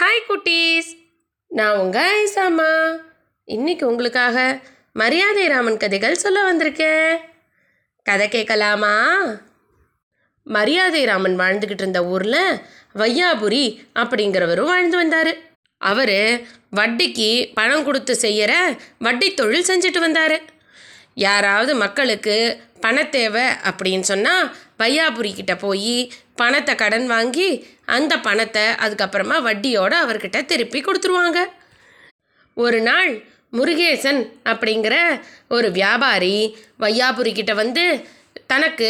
Hi குட்டீஸ். நான் உங்கள் ஐசாமா. இன்னைக்கு உங்களுக்காக மரியாதை ராமன் கதைகள் சொல்ல வந்திருக்கேன். கதை கேட்கலாமா? மரியாதை ராமன் வாழ்ந்துக்கிட்டு இருந்த ஊரில் வையாபுரி அப்படிங்கிறவரும் வாழ்ந்து வந்தார். அவர் வட்டிக்கு பணம் கொடுத்து செய்கிற வட்டி தொழில் செஞ்சுட்டு வந்தார். யாராவது மக்களுக்கு பணத்தேவை அப்படின்னு சொன்னால் வையாபுரி கிட்ட போய் பணத்தை கடன் வாங்கி அந்த பணத்தை அதுக்கப்புறமா வட்டியோடு அவர்கிட்ட திருப்பி கொடுத்துருவாங்க. ஒரு நாள் முருகேசன் அப்படிங்கிற ஒரு வியாபாரி வையாபுரி கிட்ட வந்து தனக்கு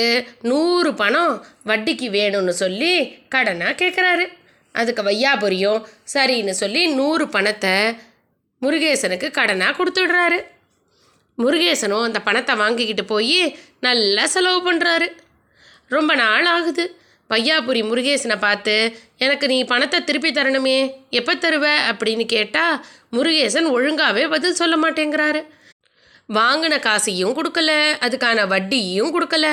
நூறு பணம் வட்டிக்கு வேணும்னு சொல்லி கடனாக கேட்குறாரு அதுக்கு வையாபுரியும் சரின்னு சொல்லி நூறு பணத்தை முருகேசனுக்கு கடனாக கொடுத்துடுறாரு. முருகேசனும் அந்த பணத்தை வாங்கிக்கிட்டு போய் நல்லா செலவு பண்ணுறாரு ரொம்ப நாள் ஆகுது. பையாபுரி முருகேசனை பார்த்து எனக்கு நீ பணத்தை திருப்பி தரணுமே எப்போ தருவ? அப்படின்னு கேட்டால் முருகேசன் ஒழுங்காகவே பதில் சொல்ல மாட்டேங்கிறாரு. வாங்கின காசையும் கொடுக்கல அதுக்கான வட்டியும் கொடுக்கல.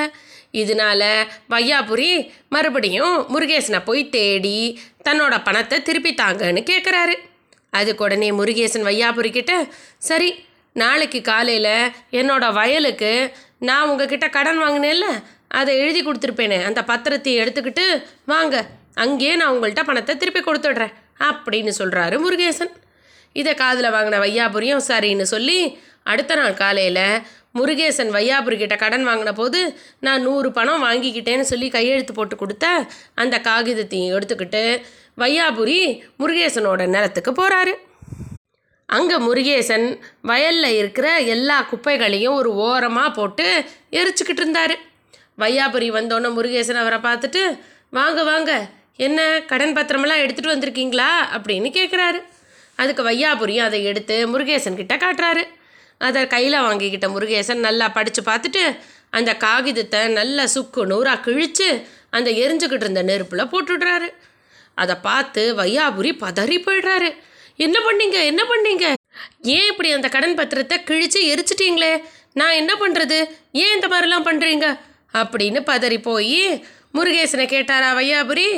இதனால வையாபுரி மறுபடியும் முருகேசனை போய் தேடி தன்னோட பணத்தை திருப்பி தாங்கன்னு கேட்குறாரு அதுக்கு உடனே முருகேசன் வையாபுரி கிட்ட சரி நாளைக்கு காலையில் என்னோட வயலுக்கு நான் உங்ககிட்ட கடன் வாங்கினேன்ல அதை எழுதி கொடுத்துருப்பேனே அந்த பத்திரத்தை எடுத்துக்கிட்டு வாங்க அங்கேயே நான் உங்கள்கிட்ட பணத்தை திருப்பி கொடுத்துட்றேன் அப்படின்னு சொல்கிறாரு முருகேசன். இதை காதில் வாங்கின வையாபுரியும் சரின்னு சொல்லி அடுத்த நாள் காலையில் முருகேசன் வையாபுரிக்கிட்ட கடன் வாங்கின போது நான் நூறு பணம் வாங்கிக்கிட்டேன்னு சொல்லி கையெழுத்து போட்டு கொடுத்த அந்த காகிதத்தையும் எடுத்துக்கிட்டு வையாபுரி முருகேசனோட நிலத்துக்கு போகிறாரு அங்கே முருகேசன் வயலில் இருக்கிற எல்லா குப்பைகளையும் ஒரு ஓரமாக போட்டு எரிச்சுக்கிட்டு இருந்தார். வையாபுரி வந்தோன்னே முருகேசன் அவரை பார்த்துட்டு வாங்க வாங்க என்ன கடன் பத்திரமெல்லாம் எடுத்துகிட்டு வந்திருக்கீங்களா? அப்படின்னு கேட்குறாரு அதுக்கு வையாபுரியும் அதை எடுத்து முருகேசன் கிட்ட காட்டுறாரு. அதை கையில் வாங்கிக்கிட்ட முருகேசன் நல்லா படித்து பார்த்துட்டு அந்த காகிதத்தை நல்லா சுக்கு நூறாக கிழித்து அந்த எரிஞ்சுக்கிட்டு இருந்த நெருப்பில் போட்டுடுறாரு. அதை பார்த்து வையாபுரி பதறி போயிடுறாரு. என்ன பண்ணீங்க? என்ன பண்ணீங்க? ஏன் இப்படி அந்த கடன் பத்திரத்தை கிழித்து எரிச்சிட்டீங்களே? நான் என்ன பண்ணுறது ஏன் இந்த மாதிரிலாம் பண்ணுறீங்க அப்படின்னு பதறி போய் முருகேசனை கேட்டாரா வையாபுரி?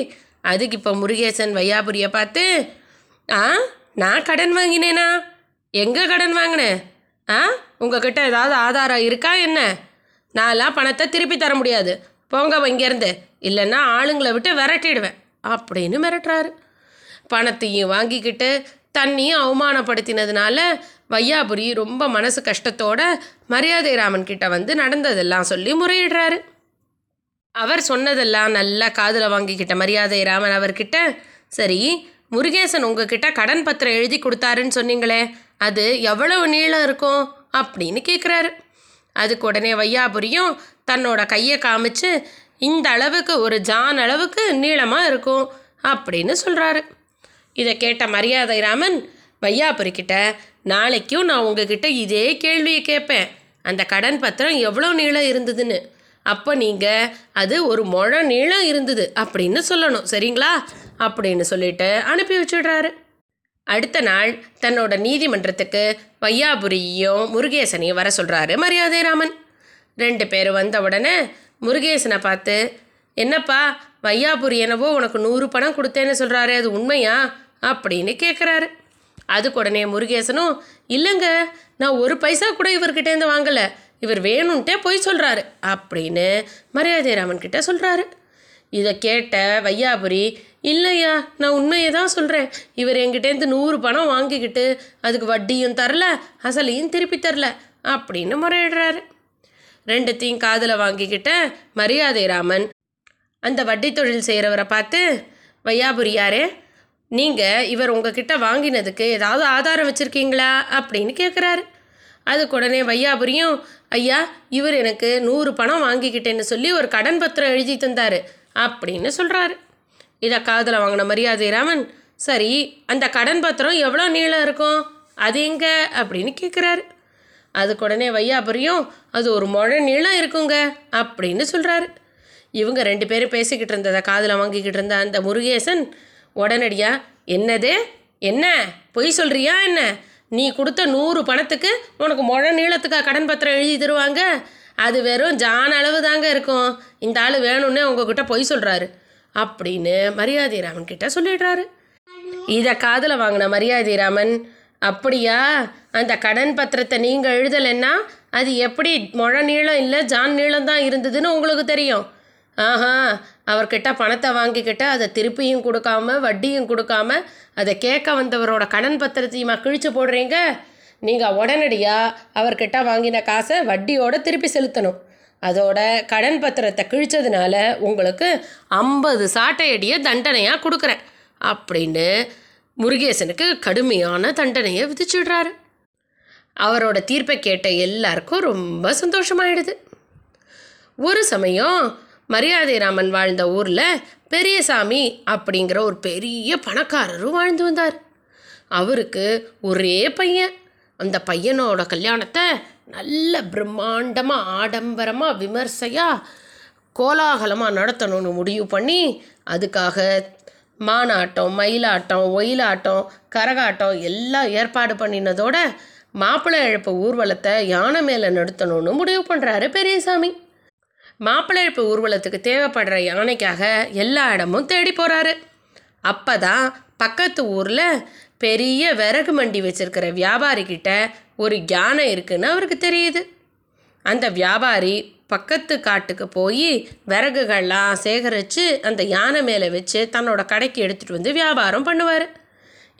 அதுக்கு இப்போ முருகேசன் வையாபுரியை பார்த்து ஆ நான் கடன் வாங்கினேனா? எங்கே கடன் வாங்கினேன் ஆ உங்ககிட்ட ஏதாவது ஆதாரம் இருக்கா என்ன? நான்லாம் பணத்தை திருப்பி தர முடியாது. போங்க இங்கேருந்து. இல்லைன்னா ஆளுங்களை விட்டு விரட்டிடுவேன் அப்படின்னு மிரட்டுறாரு. பணத்தையும் வாங்கிக்கிட்டு தண்ணியும் அவமானப்படுத்தினதுனால வையாபுரி ரொம்ப மனசு கஷ்டத்தோட மரியாதை ராமன் கிட்ட வந்து நடந்ததெல்லாம் சொல்லி முறையிடுறாரு. அவர் சொன்னதெல்லாம் நல்லா காதில் வாங்கிக்கிட்ட மரியாதை ராமன் அவர்கிட்ட சரி முருகேசன் உங்ககிட்ட கடன் பத்திரம் எழுதி கொடுத்தாருன்னு சொன்னீங்களே அது எவ்வளவு நீளம் இருக்கும்? அப்படின்னு கேட்குறாரு அதுக்கு உடனே வையாபுரியும் தன்னோட கையை காமிச்சு இந்த அளவுக்கு ஒரு ஜான் அளவுக்கு நீளமாக இருக்கும் அப்படின்னு சொல்கிறாரு இதை கேட்ட மரியாதை ராமன் வையாபுரிக்கிட்ட நாளைக்கும் நான் உங்ககிட்ட இதே கேள்வியை கேட்பேன் அந்த கடன் பத்திரம் எவ்வளோ நீளம் இருந்ததுன்னு. அப்போ நீங்கள் அது ஒரு முழ நீளம் இருந்தது அப்படின்னு சொல்லணும். சரிங்களா? அப்படின்னு சொல்லிட்டு அனுப்பி வச்சுடுறாரு. அடுத்த நாள் தன்னோட நீதிமன்றத்துக்கு வையாபுரியையும் முருகேசனையும் வர சொல்கிறாரு மரியாதை ராமன். ரெண்டு பேர் வந்த உடனே முருகேசனை பார்த்து என்னப்பா வையாபுரி என்னவோ உனக்கு நூறு பணம் கொடுத்தேன்னு சொல்கிறாரு அது உண்மையா? அப்படின்னு கேட்குறாரு அதுக்கு உடனே முருகேசனும் இல்லைங்க நான் ஒரு பைசா கூட இவர்கிட்டேருந்து வாங்கலை. இவர் வேணும்ன்ட்டே போய் சொல்கிறாரு அப்படின்னு மரியாதை ராமன் கிட்ட சொல்கிறாரு இதை கேட்ட வையாபுரி இல்லையா நான் உண்மையை தான் சொல்கிறேன் இவர் என்கிட்டேருந்து நூறு பணம் வாங்கிக்கிட்டு அதுக்கு வட்டியும் தரல அசலையும் திருப்பி தரல அப்படின்னு முறையிடுறாரு. ரெண்டுத்தையும் காதில் வாங்கிக்கிட்ட மரியாதை ராமன் அந்த வட்டி தொழில் செய்கிறவரை பார்த்து வையாபுரி யாரே? நீங்கள் இவர் உங்ககிட்ட வாங்கினதுக்கு ஏதாவது ஆதாரம் வச்சுருக்கீங்களா? அப்படின்னு கேட்குறாரு அதுக்கு உடனே வையாபுரியும் ஐயா இவர் எனக்கு நூறு பணம் வாங்கிக்கிட்டேன்னு சொல்லி ஒரு கடன் பத்திரம் எழுதி தந்தார் அப்படின்னு சொல்கிறாரு இதை காதில் வாங்கின மரியாதை ராமன் சரி அந்த கடன் பத்திரம் எவ்வளோ நீளம் இருக்கும்? அது எங்கே? அப்படின்னு கேட்குறாரு அதுக்கு உடனே வையாபுரியும் அது ஒரு முழை நீளம் இருக்குங்க அப்படின்னு சொல்கிறாரு இவங்க ரெண்டு பேரும் பேசிக்கிட்டு இருந்ததை காதில் வாங்கிக்கிட்டு இருந்த அந்த முருகேசன் உடனடியாக என்னது? என்ன? பொய் சொல்கிறியா என்ன? நீ கொடுத்த நூறு பணத்துக்கு உனக்கு முழ நீளத்துக்காக கடன் பத்திரம் எழுதி தருவாங்க? அது வெறும் ஜான அளவு தாங்க இருக்கும். இந்த ஆள் வேணும்னே உங்ககிட்ட பொய் சொல்கிறாரு அப்படின்னு மரியாதை ராமன் கிட்ட சொல்லிடுறாரு. இதை காதில் வாங்கின மரியாதை ராமன் அப்படியா? அந்த கடன் பத்திரத்தை நீங்கள் எழுதலைன்னா அது எப்படி முழ நீளம் இல்லை ஜான் நீளம் தான் இருந்ததுன்னு உங்களுக்கு தெரியும். ஆஹா! அவர்கிட்ட பணத்தை வாங்கிக்கிட்டு அதை திருப்பியும் கொடுக்காம வட்டியும் கொடுக்காம அதை கேட்க வந்தவரோட கடன் பத்திரத்தையுமா கிழிச்சு போடுறீங்க? நீங்கள் உடனடியாக அவர்கிட்ட வாங்கின காசை வட்டியோடு திருப்பி செலுத்தணும். அதோட கடன் பத்திரத்தை கிழிச்சதுனால உங்களுக்கு ஐம்பது சாட்டையடியை தண்டனையாக கொடுக்குறேன் அப்படின்னு முருகேசனுக்கு கடுமையான தண்டனையை விதிச்சுடுறாரு. அவரோட தீர்ப்பை கேட்ட எல்லாருக்கும் ரொம்ப சந்தோஷமாயிடுது. ஒரு சமயம் மரியாதை ராமன் வாழ்ந்த ஊரில் பெரியசாமி அப்படிங்கிற ஒரு பெரிய பணக்காரரும் வாழ்ந்து வந்தார். அவருக்கு ஒரே பையன். அந்த பையனோட கல்யாணத்தை நல்ல பிரம்மாண்டமாக ஆடம்பரமாக விமர்சையாக கோலாகலமாக நடத்தணும்னு முடிவு பண்ணி அதுக்காக மானாட்டம் மயிலாட்டம் ஒயிலாட்டம் கரகாட்டம் எல்லாம் ஏற்பாடு பண்ணினதோட மாப்பிள்ளை இழப்பு ஊர்வலத்தை யானை மேலே நடத்தணும்னு முடிவு பண்ணுறாரு பெரியசாமி. மாப்பிள்ளைப்பு ஊர்வலத்துக்கு தேவைப்படுற யானைக்காக எல்லா இடமும் தேடி போகிறாரு அப்போ தான் பக்கத்து ஊரில் பெரிய விறகு மண்டி வச்சுருக்கிற வியாபாரிக்கிட்ட ஒரு யானை இருக்குன்னு அவருக்கு தெரியுது. அந்த வியாபாரி பக்கத்து காட்டுக்கு போய் விறகுகள்லாம் சேகரித்து அந்த யானை மேலே வச்சு தன்னோட கடைக்கு எடுத்துகிட்டு வந்து வியாபாரம் பண்ணுவார்.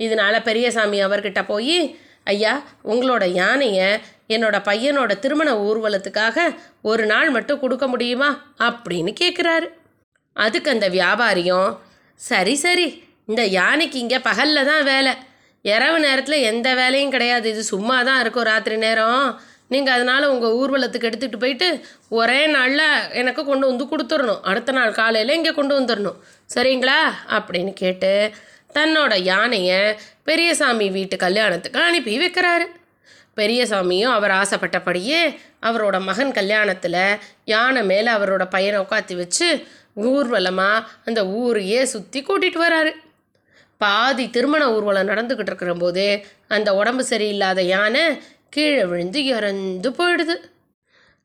இதனால் பெரியசாமி அவர்கிட்ட போய் ஐயா உங்களோட யானையை என்னோட பையனோட திருமண ஊர்வலத்துக்காக ஒரு நாள் மட்டும் கொடுக்க முடியுமா அப்படின்னு கேட்குறாரு அதுக்கு அந்த வியாபாரியும் சரி சரி இந்த யானைக்கு இங்கே பகலில் தான் வேலை. இரவு நேரத்தில் எந்த வேலையும் கிடையாது. இது சும்மா தான் இருக்கும் ராத்திரி நேரம். நீங்கள் அதனால் உங்கள் ஊர்வலத்துக்கு எடுத்துகிட்டு போயிட்டு ஒரே நாளில் எனக்கு கொண்டு வந்து கொடுத்துடணும். அடுத்த நாள் காலையில் இங்கே கொண்டு வந்துடணும். சரிங்களா? அப்படின்னு கேட்டு தன்னோட யானையை பெரியசாமி வீட்டு கல்யாணத்துக்கு அனுப்பி வைக்கிறாரு. பெரியசாமியும் அவர் ஆசைப்பட்டபடியே அவரோட மகன் கல்யாணத்தில் யானை மேலே அவரோட பையனை உட்காத்தி வச்சு ஊர்வலமாக அந்த ஊரையே சுற்றி கூட்டிகிட்டு வராரு. பாதி திருமண ஊர்வலம் நடந்துக்கிட்டு இருக்கிற போது அந்த உடம்பு சரியில்லாத யானை கீழே விழுந்து இறந்து போயிடுது.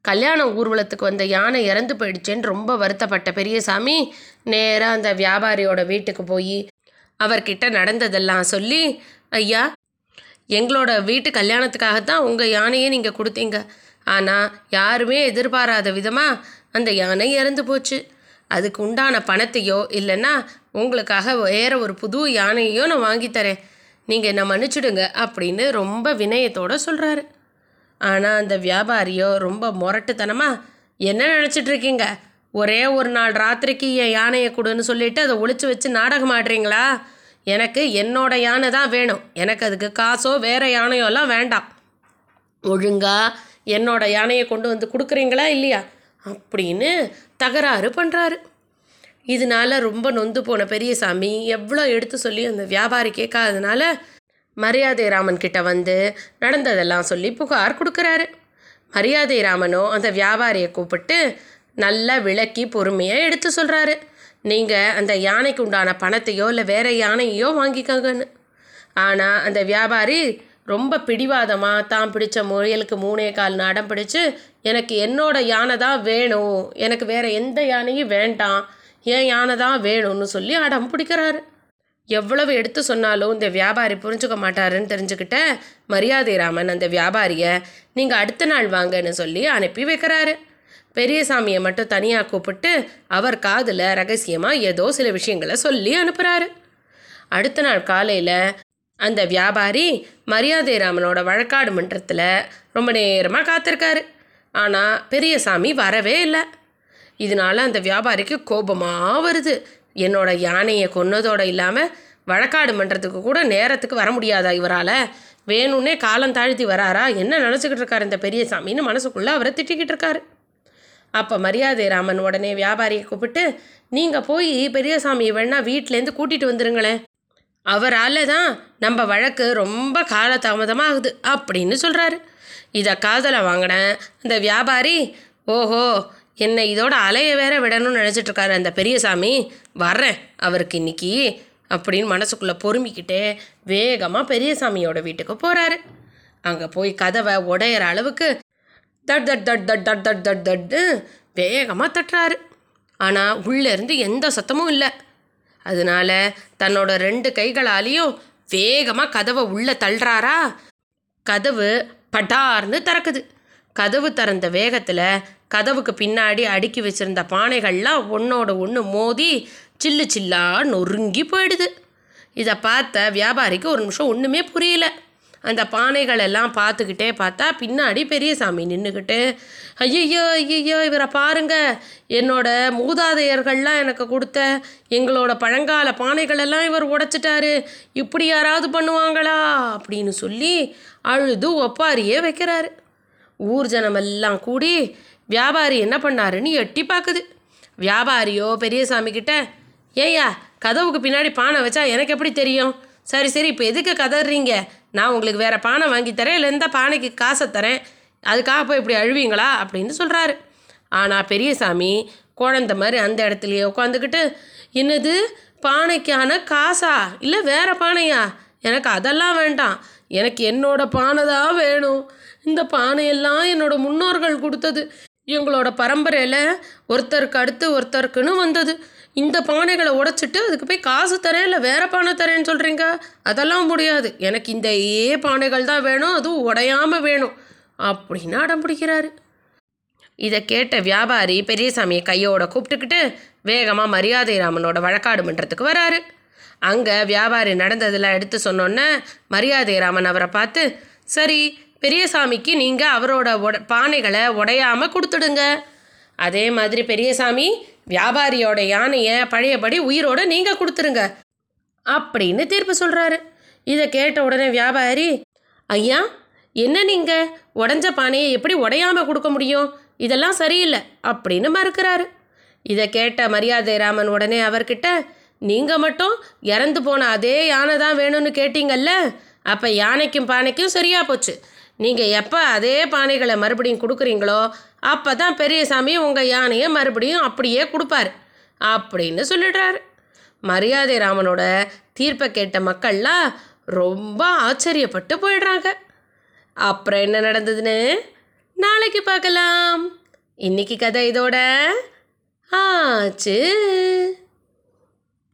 கல்யாண ஊர்வலத்துக்கு வந்த யானை இறந்து போயிடுச்சேன்னு ரொம்ப வருத்தப்பட்ட பெரியசாமி நேராக அந்த வியாபாரியோட வீட்டுக்கு போய் அவர்கிட்ட நடந்ததெல்லாம் சொல்லி ஐயா எங்களோட வீட்டு கல்யாணத்துக்காகத்தான் உங்கள் யானையை நீங்கள் கொடுத்தீங்க. ஆனால் யாருமே எதிர்பாராத விதமாக அந்த யானை இறந்து போச்சு. அதுக்கு உண்டான பணத்தையோ இல்லைன்னா உங்களுக்காக வேற ஒரு புது யானையோ நான் வாங்கித்தரேன் நீங்கள் என்னை மன்னிச்சுடுங்க அப்படின்னு ரொம்ப வினயத்தோட சொல்கிறாரு ஆனால் அந்த வியாபாரியோ ரொம்ப முரட்டுத்தனமாக என்ன நினச்சிட்ருக்கீங்க ஒரே ஒரு நாள் ராத்திரிக்கு என் யானையை கொடுன்னு சொல்லிட்டு அதை ஒழிச்சு வச்சு நாடகம் ஆடுறீங்களா? எனக்கு என்னோட யானை தான் வேணும். எனக்கு அதுக்கு காசோ வேற எல்லாம் வேண்டாம். ஒழுங்கா என்னோட யானையை கொண்டு வந்து கொடுக்குறீங்களா இல்லையா? அப்படின்னு தகராறு பண்ணுறாரு இதனால ரொம்ப நொந்து போன பெரியசாமி எவ்வளோ எடுத்து சொல்லி அந்த வியாபாரி கேட்காதனால மரியாதை ராமன் கிட்ட வந்து நடந்ததெல்லாம் சொல்லி புகார் கொடுக்குறாரு. மரியாதை ராமனோ அந்த வியாபாரியை கூப்பிட்டு நல்லா விளக்கி பொறுமையாக எடுத்து சொல்கிறாரு நீங்கள் அந்த யானைக்கு உண்டான பணத்தையோ இல்லை வேற யானையோ வாங்கிக்கோங்கன்னு. ஆனால் அந்த வியாபாரி ரொம்ப பிடிவாதமாக தான் பிடிச்ச முயலுக்கு மூணே கால் அடம் பிடிச்சு எனக்கு என்னோட யானை தான் வேணும். எனக்கு வேற எந்த யானையும் வேண்டாம். என் யானை தான் வேணும்னு சொல்லி அடம் பிடிக்கிறாரு. எவ்வளவு எடுத்து சொன்னாலும் இந்த வியாபாரி புரிஞ்சுக்க மாட்டாருன்னு தெரிஞ்சுக்கிட்ட மரியாதை ராமன் அந்த வியாபாரியை நீங்கள் அடுத்த நாள் வாங்கன்னு சொல்லி அனுப்பி வைக்கிறாரு. பெரியசாமியை மட்டும் தனியாக கூப்பிட்டு அவர் காதில் ரகசியமாக ஏதோ சில விஷயங்களை சொல்லி அனுப்புகிறாரு அடுத்த நாள் காலையில் அந்த வியாபாரி மரியாதை ராமனோட வழக்காடு மன்றத்தில் ரொம்ப நேரமாக காத்திருக்காரு. ஆனால் பெரியசாமி வரவே இல்லை. இதனால அந்த வியாபாரிக்கு கோபமாக வருது. என்னோட யானையை கொன்னதோடு இல்லாமல் வழக்காடு மன்றத்துக்கு கூட நேரத்துக்கு வர முடியாதா இவரால்? வேணும்னே காலம் தாழ்த்தி வராரா? என்ன நினச்சிக்கிட்டு இருக்காரு இந்த பெரியசாமின்னு மனசுக்குள்ளே அவரை திட்டிக்கிட்டு இருக்காரு. அப்போ மரியாதை ராமன் உடனே வியாபாரியை கூப்பிட்டு நீங்கள் போய் பெரியசாமி வேணா வீட்டிலேருந்து கூட்டிகிட்டு வந்துருங்களேன். அவரால் தான் நம்ம வழக்கு ரொம்ப காலதாமதமாகுது அப்படின்னு சொல்கிறாரு இதை காதலை வாங்கினேன். அந்த வியாபாரி ஓஹோ என்னை இதோட அலைய வேற விடணும்னு நினச்சிட்ருக்காரு அந்த பெரியசாமி. வர்றேன் அவருக்கு இன்னைக்கு அப்படின்னு மனசுக்குள்ளே பொறுமிக்கிட்டே வேகமாக பெரியசாமியோட வீட்டுக்கு போகிறாரு அங்கே போய் கதவை உடையிற அளவுக்கு தட் தட் தட் தட் தட் தட் தட் தட்டு வேகமாக தட்டுறாரு. ஆனால் உள்ளேருந்து எந்த சத்தமும் இல்லை. அதனால தன்னோட ரெண்டு கைகளாலேயும் வேகமாக கதவை உள்ளே தள்ளுறாரா? கதவு பட்டார்னு திறக்குது. கதவு திறந்த வேகத்தில் கதவுக்கு பின்னாடி அடுக்கி வச்சிருந்த பானைகள்லாம் ஒன்றோட ஒன்று மோதி சில்லு சில்லா நொறுங்கி போயிடுது. இதை பார்த்த வியாபாரிக்கு ஒரு நிமிஷம் ஒன்றுமே புரியல. அந்த பானைகளெல்லாம் பார்த்துக்கிட்டே பார்த்தா பின்னாடி பெரியசாமி நின்றுக்கிட்டு ஐயையோ ஐயையோ இவரை பாருங்க. என்னோட மூதாதையர்கள்லாம் எனக்கு கொடுத்த எங்களோட பழங்கால பானைகளெல்லாம் இவர் உடைச்சிட்டாரு. இப்படி யாராவது பண்ணுவாங்களா? அப்படின்னு சொல்லி அழுது ஒப்பாரியே வைக்கிறாரு. ஊர் ஜனமெல்லாம் கூடி வியாபாரி என்ன பண்ணாருன்னு எட்டி பார்க்குது. வியாபாரியோ பெரியசாமி கிட்ட ஏய்யா கதவுக்கு பின்னாடி பானை வச்சா எனக்கு எப்படி தெரியும்? சரி சரி இப்போ எதுக்கு கதறீங்க நான் உங்களுக்கு வேறு பானை வாங்கி தரேன் இல்லை இந்த பானைக்கு காசை தரேன் அதுக்காக போய் இப்படி அழுவீங்களா? அப்படின்னு சொல்கிறாரு ஆனால் பெரியசாமி குழந்த மாதிரி அந்த இடத்துலையே உட்காந்துக்கிட்டு என்னது? பானைக்கான காசா? இல்லை வேற பானையா? எனக்கு அதெல்லாம் வேண்டாம். எனக்கு என்னோட பானை தான் வேணும். இந்த பானையெல்லாம் என்னோட முன்னோர்கள் கொடுத்தது. இவங்களோட பரம்பரையில் ஒருத்தருக்கு அடுத்து ஒருத்தருக்குன்னு வந்தது. இந்த பானைகளை உடைச்சிட்டு அதுக்கு போய் காசு தரேன் இல்லை வேறு பானை தரேன்னு சொல்கிறீங்க அதெல்லாம் முடியாது. எனக்கு இந்த ஏ பானைகள் தான் வேணும். அதுவும் உடையாமல் வேணும். அப்படின்னு அடம் பிடிக்கிறாரு இதை கேட்ட வியாபாரி பெரியசாமியை கையோட கூப்பிட்டுக்கிட்டு வேகமாக மரியாதை ராமனோட வழக்காடு மன்றத்துக்கு வராரு. அங்கே வியாபாரி நடந்ததெல்லாம் எடுத்து சொன்னோன்னே மரியாதை ராமன் அவரை பார்த்து சரி பெரியசாமிக்கு நீங்கள் அவரோட உட பானைகளை உடையாமல் கொடுத்துடுங்க. அதே மாதிரி பெரியசாமி வியாபாரியோட யானையை பழையபடி உயிரோட நீங்கள் கொடுத்துருங்க. அப்படின்னு தீர்ப்பு சொல்கிறாரு இதை கேட்ட உடனே வியாபாரி ஐயா என்ன நீங்கள் உடஞ்ச பானையை எப்படி உடையாமல் கொடுக்க முடியும்? இதெல்லாம் சரியில்லை அப்படின்னு மறுக்கிறாரு. இதை கேட்ட மரியாதை ராமன் உடனே அவர்கிட்ட நீங்கள் மட்டும் இறந்து போன அதே யானை தான் வேணும்னு கேட்டீங்கல்ல? அப்போ யானைக்கும் பானைக்கும் சரியாக போச்சு. நீங்கள் எப்போ அதே பானைகளை மறுபடியும் கொடுக்குறீங்களோ அப்போ தான் பெரியசாமி உங்கள் யானையை மறுபடியும் அப்படியே கொடுப்பாரு. அப்படின்னு சொல்லிடுறாரு. மரியாதை ராமனோட தீர்ப்பை கேட்ட மக்கள்லாம் ரொம்ப ஆச்சரியப்பட்டு போயிடுறாங்க. அப்புறம் என்ன நடந்ததுன்னு நாளைக்கு பார்க்கலாம். இன்னைக்கு கதை இதோட ஆச்சு.